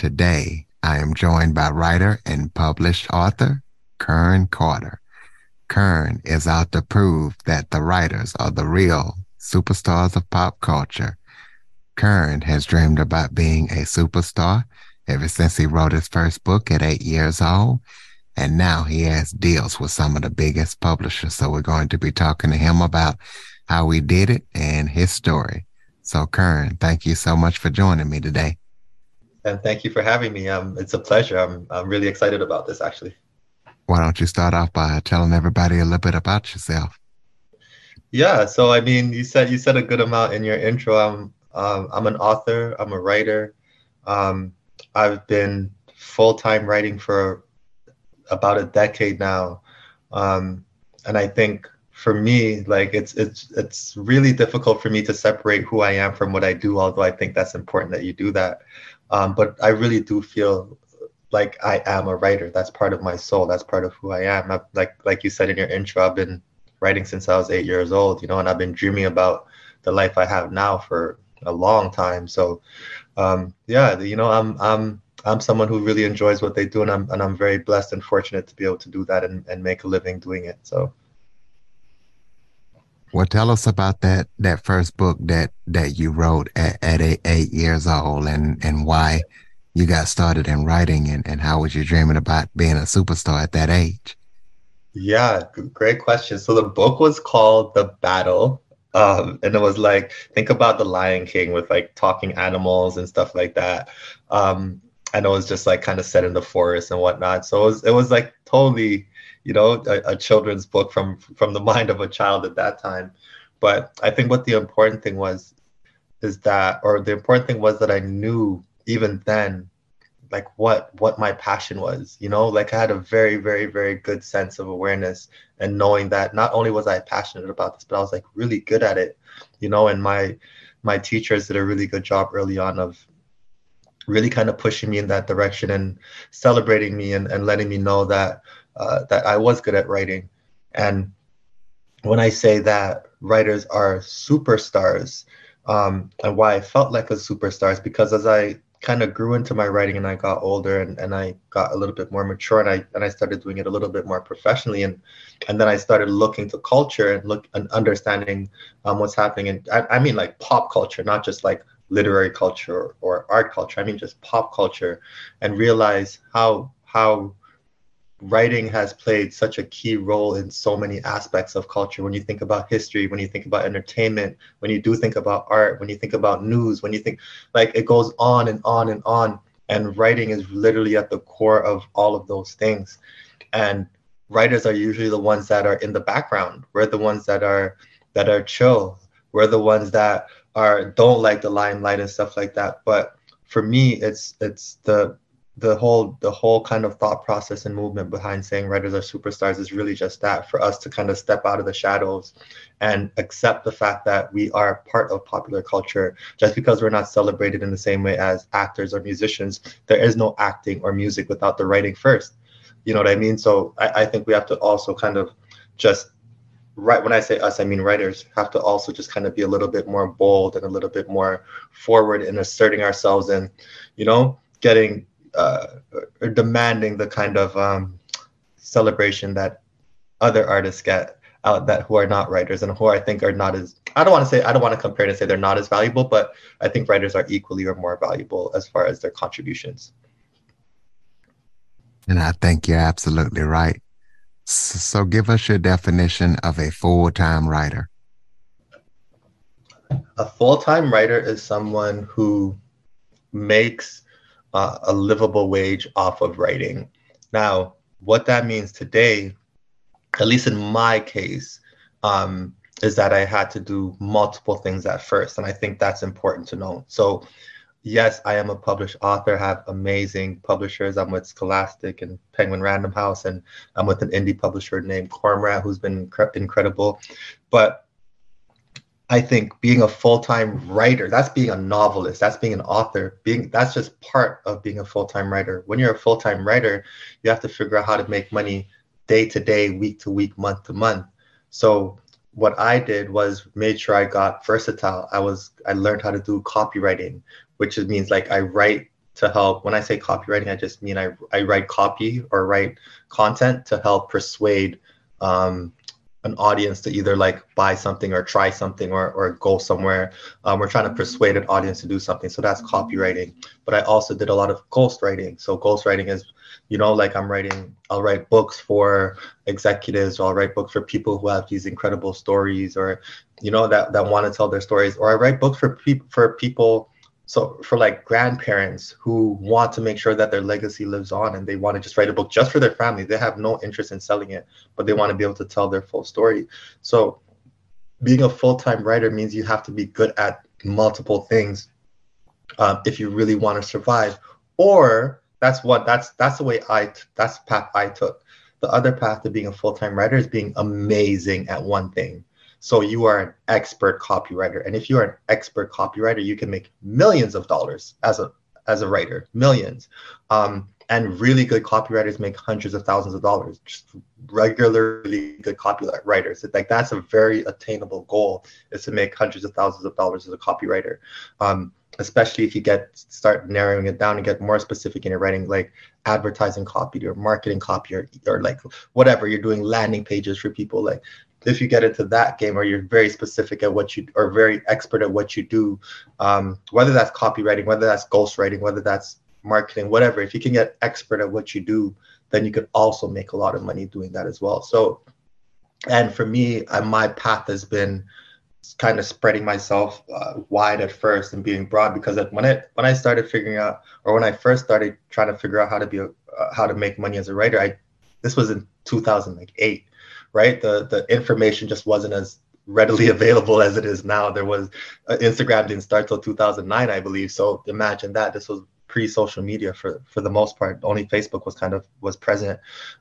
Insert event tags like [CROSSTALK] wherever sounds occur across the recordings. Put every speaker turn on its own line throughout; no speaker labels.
Today, I am joined by writer and published author Kern Carter. Kern is out to prove that the writers are the real superstars of pop culture. Kern has dreamed about being a superstar ever since he wrote his first book at eight years old. And now he has deals with some of the biggest publishers. So we're going to be talking to him about how we did it and his story. So, Kern, thank you so much for joining me today.
And thank you for having me. Um, it's a pleasure. I'm, I'm really excited about this, actually.
Why don't you start off by telling everybody a little bit about yourself?
Yeah. So, I mean, you said you said a good amount in your intro. I'm um, I'm an author. I'm a writer. Um, I've been full time writing for about a decade now, um, and I think for me like it's it's it's really difficult for me to separate who i am from what i do although i think that's important that you do that um, but i really do feel like i am a writer. That's part of my soul. That's part of who i am. I've, like like you said in your intro i've been writing since i was eight years old you know and i've been dreaming about the life i have now for a long time. So um, yeah you know i'm i'm i'm someone who really enjoys what they do and i'm and i'm very blessed and fortunate to be able to do that and, and make a living doing it. So
well, tell us about that that first book that that you wrote at, at eight, eight years old, and and why you got started in writing, and and how was you dreaming about being a superstar at that age?
Yeah, great question. So the book was called The Battle, um, and it was like think about the Lion King with like talking animals and stuff like that. Um, and it was just like kind of set in the forest and whatnot. So it was it was like totally you know a, a, children's book from from the mind of a child at that time. But i think what the important thing was is that or the important thing was that i knew even then like what what my passion was you know? Like i had a very very very good sense of awareness and knowing that not only was i passionate about this but i was like really good at it you know? And my my teachers did a really good job early on of really kind of pushing me in that direction and celebrating me and, and letting me know that uh, that I was good at writing. And when I say that writers are superstars, um, and why I felt like a superstar is because as I kind of grew into my writing and I got older and, and I got a little bit more mature and I and I started doing it a little bit more professionally and and then I started looking to culture and look and understanding um, what's happening and I, I mean like pop culture, not just like literary culture or, or art culture. I mean just pop culture and realize how how writing has played such a key role in so many aspects of culture. When you think about history, when you think about entertainment, when you do think about art, when you think about news, when you think like it goes on and on and on. And writing is literally at the core of all of those things. And writers are usually the ones that are in the background. We're the ones that are that are chill. We're the ones that are don't like the limelight and stuff like that. But for me, it's it's the the whole the whole kind of thought process and movement behind saying writers are superstars is really just that for us to kind of step out of the shadows and accept the fact that we are part of popular culture. Just because we're not celebrated in the same way as actors or musicians there is no acting or music without the writing first. You know what i mean? So i, I think we have to also kind of just right when i say us i mean writers have to also just kind of be a little bit more bold and a little bit more forward in asserting ourselves and you know getting uh, demanding the kind of um, celebration that other artists get out that who are not writers and who I think are not as I don't want to say I don't want to compare and say they're not as valuable, but I think writers are equally or more valuable as far as their contributions.
And I think you're absolutely right. So give us your definition of a full-time writer.
A full-time writer is someone who makes uh, a livable wage off of writing. Now, what that means today, at least in my case, um, is that I had to do multiple things at first. And I think that's important to know. So yes, I am a published author, have amazing publishers. I'm with Scholastic and Penguin Random House, and I'm with an indie publisher named Cormorant, who's been incre- incredible. But I think being a full-time writer, that's being a novelist, that's being an author, being that's just part of being a full-time writer. When you're a full-time writer, you have to figure out how to make money day to day, week to week, month to month. So what I did was made sure I got versatile. I was I learned how to do copywriting, which means like I write to help. When I say copywriting, I just mean I, I write copy or write content to help persuade um, an audience to either like buy something or try something or, or go somewhere. Um, we're trying to persuade an audience to do something. So that's copywriting. But I also did a lot of ghostwriting. So ghostwriting is, you know, like I'm writing, I'll write books for executives, or I'll write books for people who have these incredible stories or, you know, that, that want to tell their stories. Or I write books for people for people so for like grandparents who want to make sure that their legacy lives on and they want to just write a book just for their family they have no interest in selling it but they want to be able to tell their full story. So being a full-time writer means you have to be good at multiple things um, if you really want to survive. Or that's what that's that's the way i that's the path i took. The other path to being a full-time writer is being amazing at one thing so you are an expert copywriter. And if you are an expert copywriter, you can make millions of dollars as a as a writer, millions. Um, and really good copywriters make hundreds of thousands of dollars. Just regularly good copywriters. Like that's a very attainable goal is to make hundreds of thousands of dollars as a copywriter. Um, especially if you get start narrowing it down and get more specific in your writing, like advertising copy or marketing copy or, or like whatever you're doing landing pages for people. Like if you get into that game or you're very specific at what you or very expert at what you do, um, whether that's copywriting, whether that's ghostwriting, whether that's marketing, whatever, if you can get expert at what you do, then you could also make a lot of money doing that as well. So, and for me, uh, my path has been kind of spreading myself uh, wide at first and being broad because when it when I started figuring out or when I first started trying to figure out how to be a, uh, how to make money as a writer, I this was in 2008 right? The the information just wasn't as readily [LAUGHS] available as it is now. There was uh, Instagram didn't start till 2009, I believe. So imagine that this was pre-social media for for the most part. Only Facebook was kind of was present.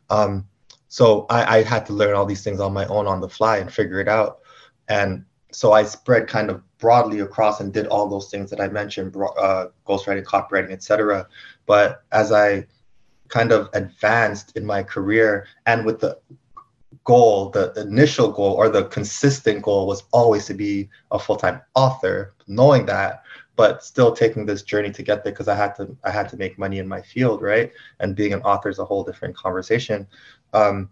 Um, so I, I had to learn all these things on my own on the fly and figure it out. And so I spread kind of broadly across and did all those things that I mentioned, uh, ghostwriting, copywriting, etc. But as I kind of advanced in my career and with the goal, the initial goal or the consistent goal was always to be a full-time author, knowing that, but still taking this journey to get there because I had to I had to make money in my field, right? And being an author is a whole different conversation. Um,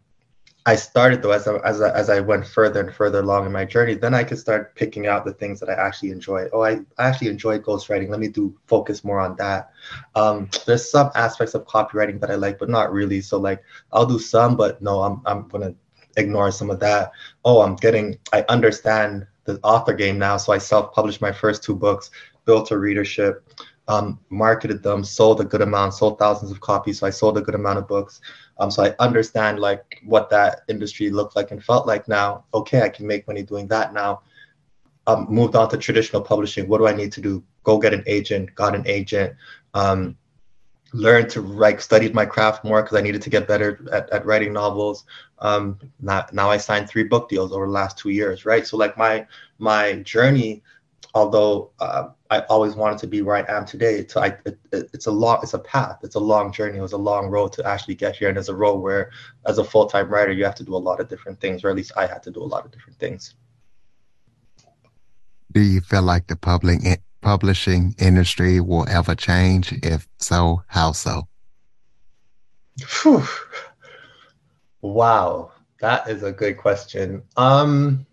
I started though as I, as I, as I went further and further along in my journey, then I could start picking out the things that I actually enjoy. Oh, I, I actually enjoy ghostwriting. Let me do focus more on that. Um, there's some aspects of copywriting that I like, but not really. So like I'll do some, but no, I'm I'm gonna ignore some of that. Oh, I'm getting, I understand the author game now. So I self published my first two books, built a readership, um, marketed them, sold a good amount, sold thousands of copies. So I sold a good amount of books. Um, so I understand like what that industry looked like and felt like now. Okay, I can make money doing that now. Um, moved on to traditional publishing. What do I need to do? Go get an agent, got an agent. Um, learned to write, studied my craft more because I needed to get better at, at writing novels. Um, now, now I signed three book deals over the last two years, right? So like my my journey, although uh, I always wanted to be where I am today, it's I, it, it's a long, it's a path, it's a long journey. It was a long road to actually get here, and there's a road where, as a full time writer, you have to do a lot of different things, or at least I had to do a lot of different things.
Do you feel like the public publishing industry will ever change? If so, how so?
Whew. Wow, that is a good question. Um,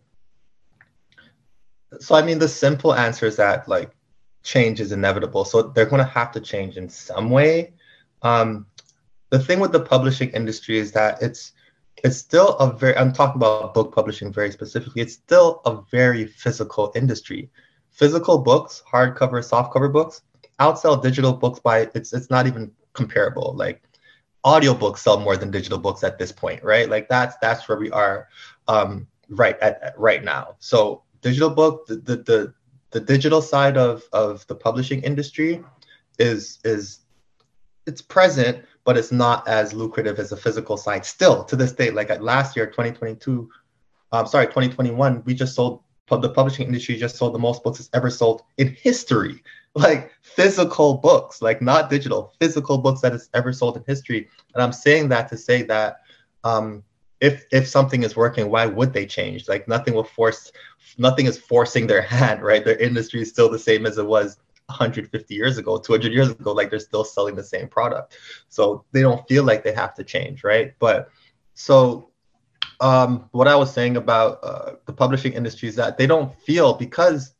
so I mean, the simple answer is that like change is inevitable. So they're going to have to change in some way. Um, the thing with the publishing industry is that it's it's still a very i'm talking about book publishing very specifically it's still a very physical industry physical books, hardcover, softcover books, outsell digital books by it's it's not even comparable. Like audiobooks sell more than digital books at this point, right? Like that's that's where we are um, right at, at right now. So digital book, the, the the the digital side of of the publishing industry is is it's present, but it's not as lucrative as the physical side. Still, to this day, like at last year, 2022, I'm um, sorry, 2021, we just sold the publishing industry just sold the most books it's ever sold in history. Like physical books, like not digital, physical books that it's ever sold in history. And I'm saying that to say that um, if if something is working, why would they change? Like nothing will force, nothing is forcing their [LAUGHS] hand, right? Their industry is still the same as it was 150 years ago, 200 years ago. Like they're still selling the same product, so they don't feel like they have to change, right? But so um, what I was saying about uh, the publishing industry is that they don't feel because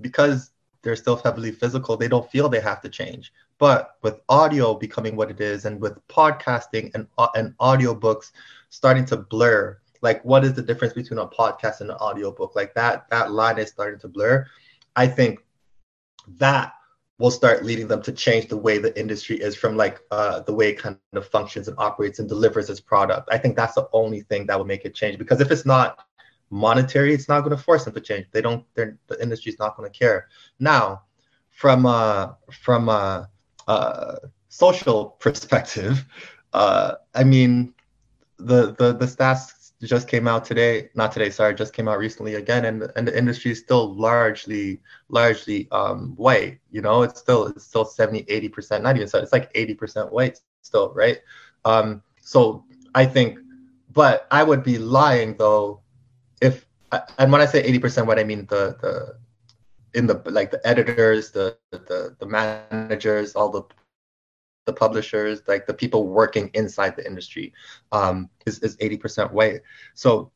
because they're still heavily physical, they don't feel they have to change. But with audio becoming what it is, and with podcasting and uh, and audiobooks starting to blur, like what is the difference between a podcast and an audiobook? Like that that line is starting to blur. I think that will start leading them to change the way the industry is from like uh, the way it kind of functions and operates and delivers its product. I think that's the only thing that will make it change because if it's not monetary, it's not going to force them to change. They don't. the industry's not going to care. Now, from a from a, a social perspective, uh, I mean, the the the stats just came out today not today sorry just came out recently again and and the industry is still largely largely um white you know it's still it's still 70 80 percent not even so it's like 80 percent white still right um so i think but i would be lying though and when i say 80 percent what i mean the the in the like the editors the the the managers all the the publishers, like the people working inside the industry, um, is is eighty percent white. So,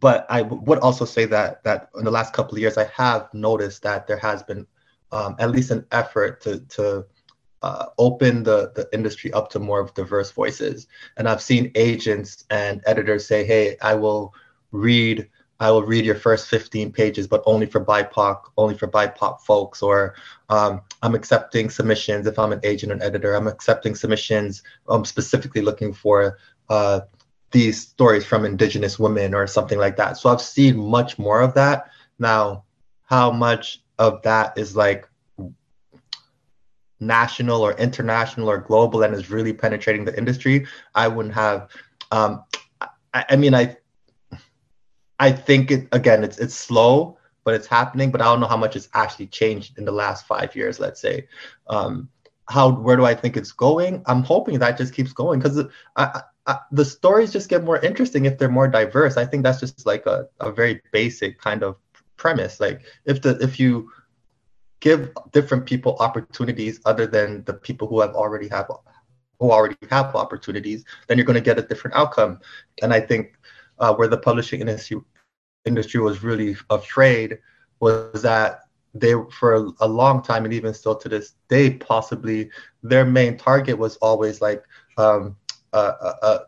but I would also say that that in the last couple of years, I have noticed that there has been um, at least an effort to to uh, open the the industry up to more of diverse voices. And I've seen agents and editors say, "Hey, I will read." I will read your first 15 pages, but only for BIPOC, only for BIPOC folks. Or um, I'm accepting submissions if I'm an agent and editor. I'm accepting submissions. I'm specifically looking for uh, these stories from Indigenous women or something like that. So I've seen much more of that. Now, how much of that is like national or international or global and is really penetrating the industry? I wouldn't have. Um, I, I mean, I I think it again, it's it's slow, but it's happening. But I don't know how much it's actually changed in the last five years. Let's say, um, how where do I think it's going? I'm hoping that just keeps going because the stories just get more interesting if they're more diverse. I think that's just like a, a very basic kind of premise. Like if the if you give different people opportunities other than the people who have already have who already have opportunities, then you're going to get a different outcome. And I think uh, where the publishing industry industry was really afraid was that they for a long time and even still to this day possibly their main target was always like um, a, a,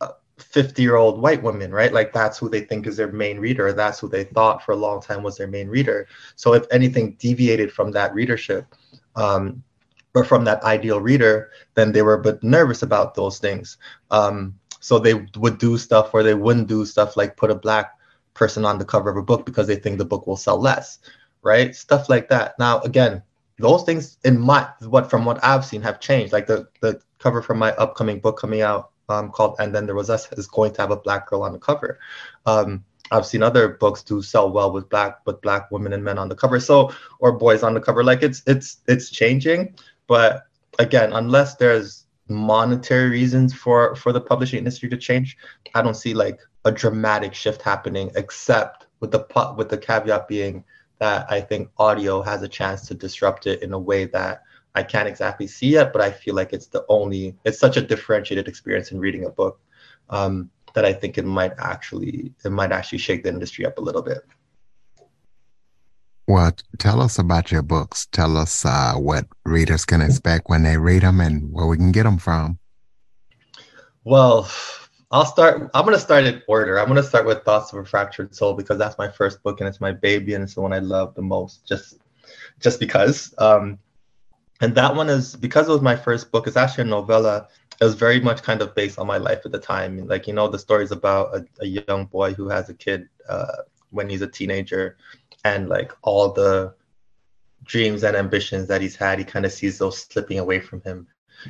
a 50 year old white woman right? Like that's who they think is their main reader. That's who they thought for a long time was their main reader. So if anything deviated from that readership um, or from that ideal reader then they were a bit nervous about those things. Um, so they would do stuff or they wouldn't do stuff like put a black person on the cover of a book because they think the book will sell less, right? Stuff like that. Now, again, those things in my what from what I've seen have changed. Like the the cover for my upcoming book coming out um, called "And Then There Was Us" is going to have a black girl on the cover. Um, I've seen other books do sell well with black with black women and men on the cover. So or boys on the cover. Like it's it's it's changing, but again, unless there's monetary reasons for for the publishing industry to change. I don't see like a dramatic shift happening except with the with the caveat being that i think audio has a chance to disrupt it in a way that i can't exactly see yet but i feel like it's the only it's such a differentiated experience in reading a book um, that i think it might actually it might actually shake the industry up a little bit
well, tell us about your books. Tell us uh, what readers can expect when they read them and where we can get them from.
Well, I'll start. I'm going to start in order. I'm going to start with Thoughts of a Fractured Soul because that's my first book and it's my baby and it's the one I love the most. Just, just because. Um, and that one is because it was my first book. It's actually a novella. It was very much kind of based on my life at the time. Like you know, the story's about a, a young boy who has a kid uh, when he's a teenager and like all the dreams and ambitions that he's had, he kind of sees those slipping away from him.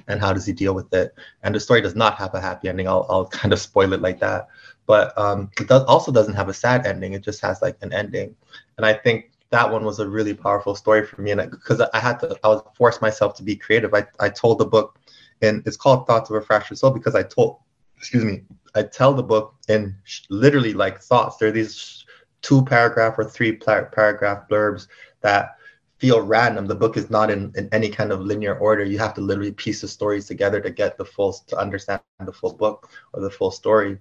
And how does he deal with it? And the story does not have a happy ending. I'll, I'll kind of spoil it like that. But um, it does, also doesn't have a sad ending. It just has like an ending. And I think that one was a really powerful story for me. And because I, I had to, I was forced myself to be creative. I, I told the book, and it's called Thoughts of a Fractured Soul because I told, excuse me, I tell the book in literally like thoughts. There are these two paragraph or three paragraph blurbs that feel random. The book is not in, in any kind of linear order. You have to literally piece the stories together to get the full to understand the full book or the full story.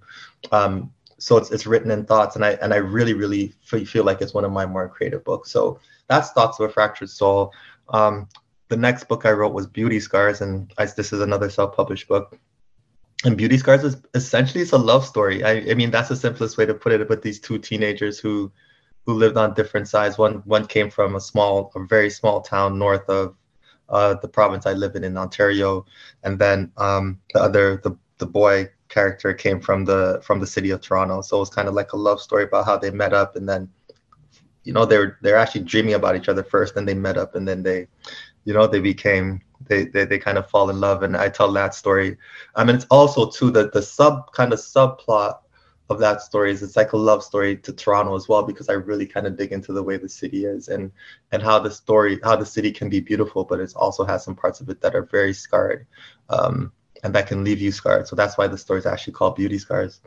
Um, so it's it's written in thoughts, and I and I really really feel like it's one of my more creative books. So that's Thoughts of a Fractured Soul. Um, the next book I wrote was Beauty Scars, and I, this is another self-published book. And Beauty Scars is essentially it's a love story. I, I mean that's the simplest way to put it. but these two teenagers who who lived on different sides. One one came from a small, a very small town north of uh, the province I live in in Ontario, and then um, the other the the boy character came from the from the city of Toronto. So it was kind of like a love story about how they met up, and then you know they're they're actually dreaming about each other first, then they met up, and then they you know they became they, they they kind of fall in love and i tell that story. I mean it's also too the the sub kind of subplot of that story is it's like a love story to Toronto as well because I really kind of dig into the way the city is and and how the story how the city can be beautiful but it also has some parts of it that are very scarred um, and that can leave you scarred. So that's why the story is actually called Beauty Scars.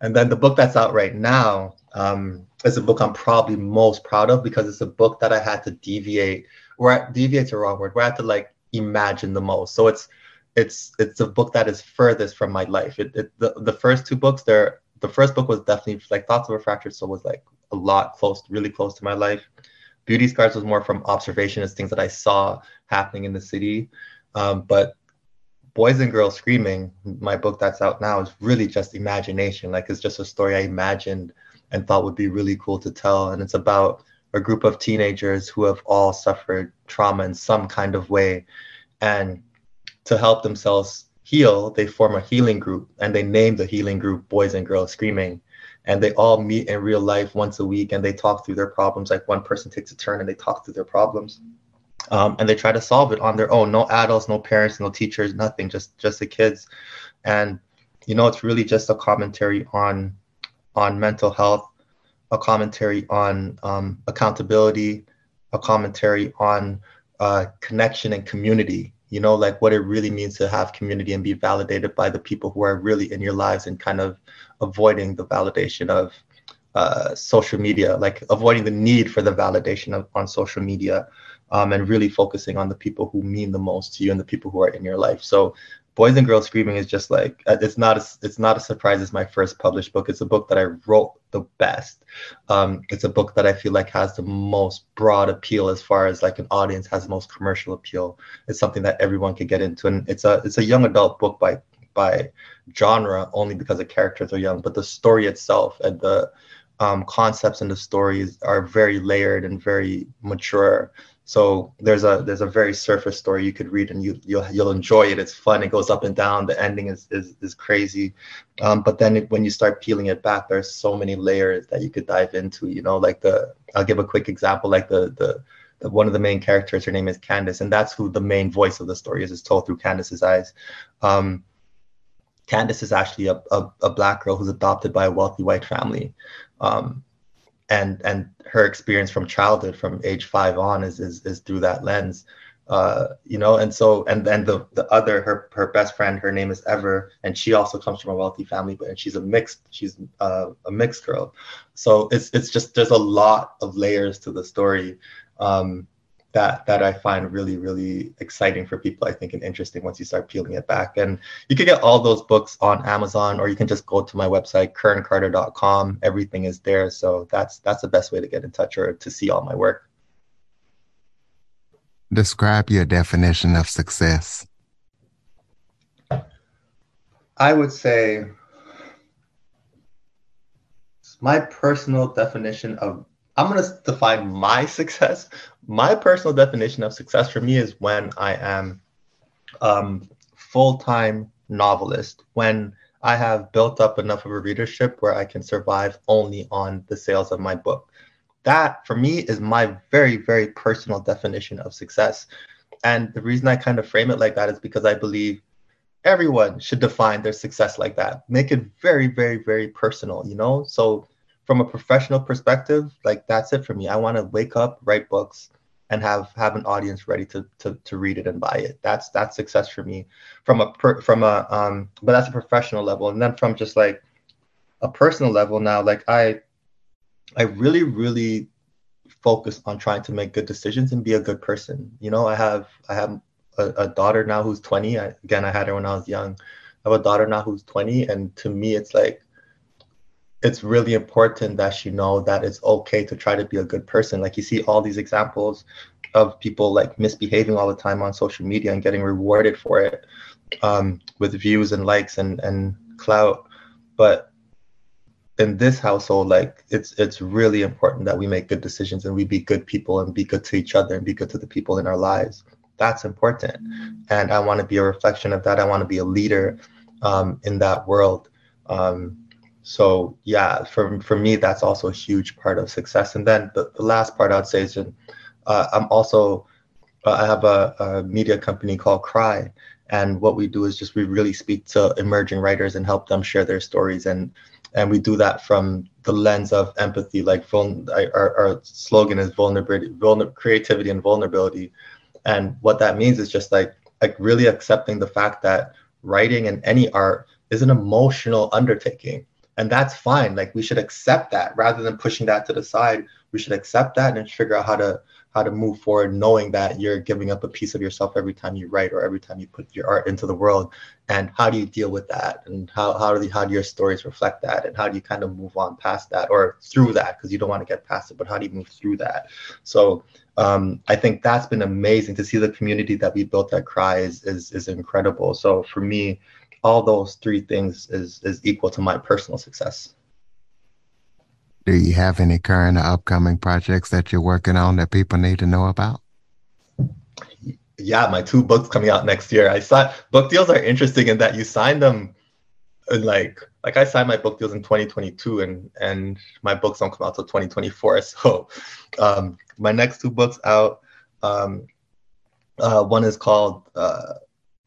And then the book that's out right now um, is a book I'm probably most proud of because it's a book that I had to deviate where deviate's a wrong word had to like imagine the most so it's it's it's a book that is furthest from my life it, it the, the first two books they're the first book was definitely like Thoughts of a Fractured Soul was like a lot close, really close to my life. Beauty Scars was more from observation as things that I saw happening in the city. Um, but Boys and Girls Screaming, my book that's out now, is really just imagination. Like it's just a story I imagined and thought would be really cool to tell. And it's about a group of teenagers who have all suffered trauma in some kind of way. And to help themselves heal, they form a healing group and they name the healing group Boys and Girls Screaming. And they all meet in real life once a week and they talk through their problems. Like one person takes a turn and they talk through their problems. Um, and they try to solve it on their own. No adults, no parents, no teachers, nothing, just just the kids. And you know, it's really just a commentary on on mental health, a commentary on um, accountability, a commentary on uh, connection and community you know like what it really means to have community and be validated by the people who are really in your lives and kind of avoiding the validation of uh, social media like avoiding the need for the validation of, on social media um, and really focusing on the people who mean the most to you and the people who are in your life so Boys and Girls Screaming is just like uh, it's not a, it's not a surprise. It's my first published book. It's a book that I wrote the best. Um, it's a book that I feel like has the most broad appeal as far as like an audience has the most commercial appeal. It's something that everyone can get into, and it's a it's a young adult book by by genre only because the characters are young, but the story itself and the um, concepts in the stories are very layered and very mature. So there's a there's a very surface story you could read and you you'll you'll enjoy it. It's fun. It goes up and down. The ending is is, is crazy, um, but then it, when you start peeling it back, there's so many layers that you could dive into. You know, like the I'll give a quick example. Like the the, the one of the main characters, her name is Candace, and that's who the main voice of the story is. Is told through Candace's eyes. Um, Candace is actually a, a, a black girl who's adopted by a wealthy white family. Um, and and her experience from childhood from age five on is is, is through that lens uh, you know and so and then the the other her her best friend her name is ever and she also comes from a wealthy family but and she's a mixed she's uh, a mixed girl. So it's it's just there's a lot of layers to the story um, that that I find really really exciting for people. I think and interesting once you start peeling it back. And you can get all those books on Amazon, or you can just go to my website kerncarter.com. Everything is there, so that's that's the best way to get in touch or to see all my work.
Describe your definition of success.
I would say my personal definition of I'm going to define my success. My personal definition of success for me is when I am um, full-time novelist, when I have built up enough of a readership where I can survive only on the sales of my book. that for me is my very, very personal definition of success. And the reason I kind of frame it like that is because I believe everyone should define their success like that. Make it very, very, very personal, you know? So from a professional perspective, like that's it for me. I want to wake up, write books, and have have an audience ready to to to read it and buy it. That's that's success for me. From a per, from a um, but that's a professional level, and then from just like a personal level now, like I I really really focus on trying to make good decisions and be a good person. You know, I have I have a, a daughter now who's 20. I, again, I had her when I was young. I have a daughter now who's 20, and to me, it's like it's really important that she know that it's okay to try to be a good person. Like you see all these examples of people like misbehaving all the time on social media and getting rewarded for it um, with views and likes and and clout. But in this household, like it's it's really important that we make good decisions and we be good people and be good to each other and be good to the people in our lives. That's important, and I want to be a reflection of that. I want to be a leader um, in that world. Um, so yeah, for for me, that's also a huge part of success. And then the, the last part I'd say is, uh, I'm also uh, I have a, a, media company called Cry, and what we do is just we really speak to emerging writers and help them share their stories, and and we do that from the lens of empathy. Like vul- our, our slogan is vulnerability, vulner- creativity, and vulnerability, and what that means is just like like really accepting the fact that writing and any art is an emotional undertaking and that's fine. Like we should accept that. Rather than pushing that to the side we should accept that and figure out how to how to move forward knowing that you're giving up a piece of yourself every time you write or every time you put your art into the world. And how do you deal with that? And how how do, how do your stories reflect that? And how do you kind of move on past that or through that? Because you don't want to get past it but how do you move through that? So um, I think that's been amazing to see the community that we built at Cry is, is, is incredible. So for me, all those three things is is equal to my personal success.
Do you have any current or upcoming projects that you're working on that people need to know about?
Yeah, my two books coming out next year. I saw book deals are interesting in that you sign them like like I signed my book deals in 2022 and and my books don't come out till 2024. [LAUGHS] So um, my next two books out. Um, uh, one is called uh,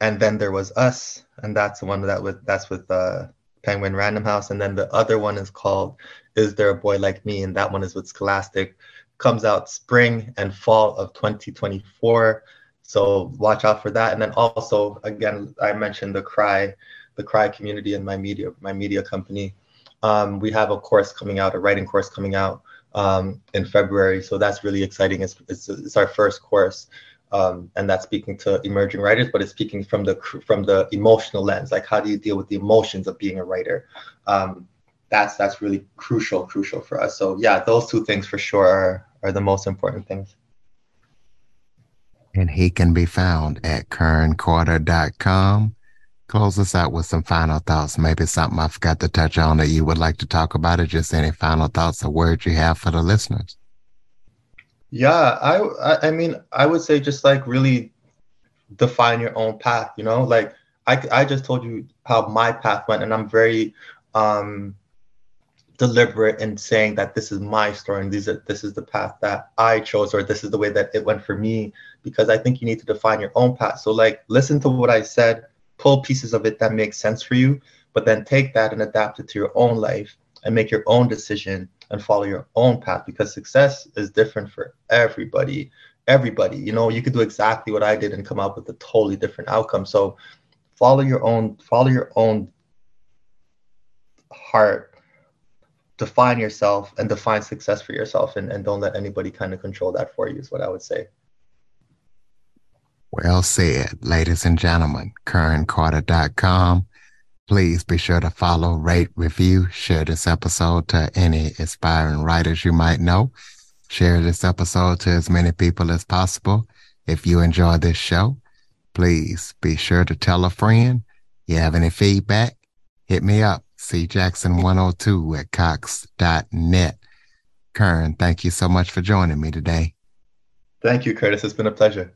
and then there was us and that's the one that with that's with uh, penguin random house. And then the other one is called is there a boy like me? And that one is with scholastic. Comes out spring and fall of 2024 so watch out for that. And then also again i mentioned the cry the cry community and my media my media company. Um, we have a course coming out a writing course coming out um, in february. So that's really exciting. It's, it's, it's our first course um, and that's speaking to emerging writers, but it's speaking from the from the emotional lens. Like, how do you deal with the emotions of being a writer? Um, that's that's really crucial, crucial for us. So yeah, those two things for sure are, are the most important things.
And he can be found at kerncarter.com. Close us out with some final thoughts. Maybe something I forgot to touch on that you would like to talk about, or just any final thoughts or words you have for the listeners.
Yeah, I I mean, I would say just like really define your own path, you know? Like I I just told you how my path went and I'm very um deliberate in saying that this is my story and these are this is the path that I chose or this is the way that it went for me because I think you need to define your own path. So like listen to what I said, pull pieces of it that make sense for you, but then take that and adapt it to your own life and make your own decision and follow your own path because success is different for everybody everybody. You know you could do exactly what i did and come up with a totally different outcome. So follow your own follow your own heart. Define yourself and define success for yourself and, and don't let anybody kind of control that for you is what i would say.
Well said. Ladies and gentlemen kerncarter.com Please be sure to follow, rate, review, share this episode to any aspiring writers you might know. Share this episode to as many people as possible. If you enjoy this show, please be sure to tell a friend. You have any feedback? Hit me up, cjackson102 at cox.net. Kern, thank you so much for joining me today.
Thank you, Curtis. It's been a pleasure.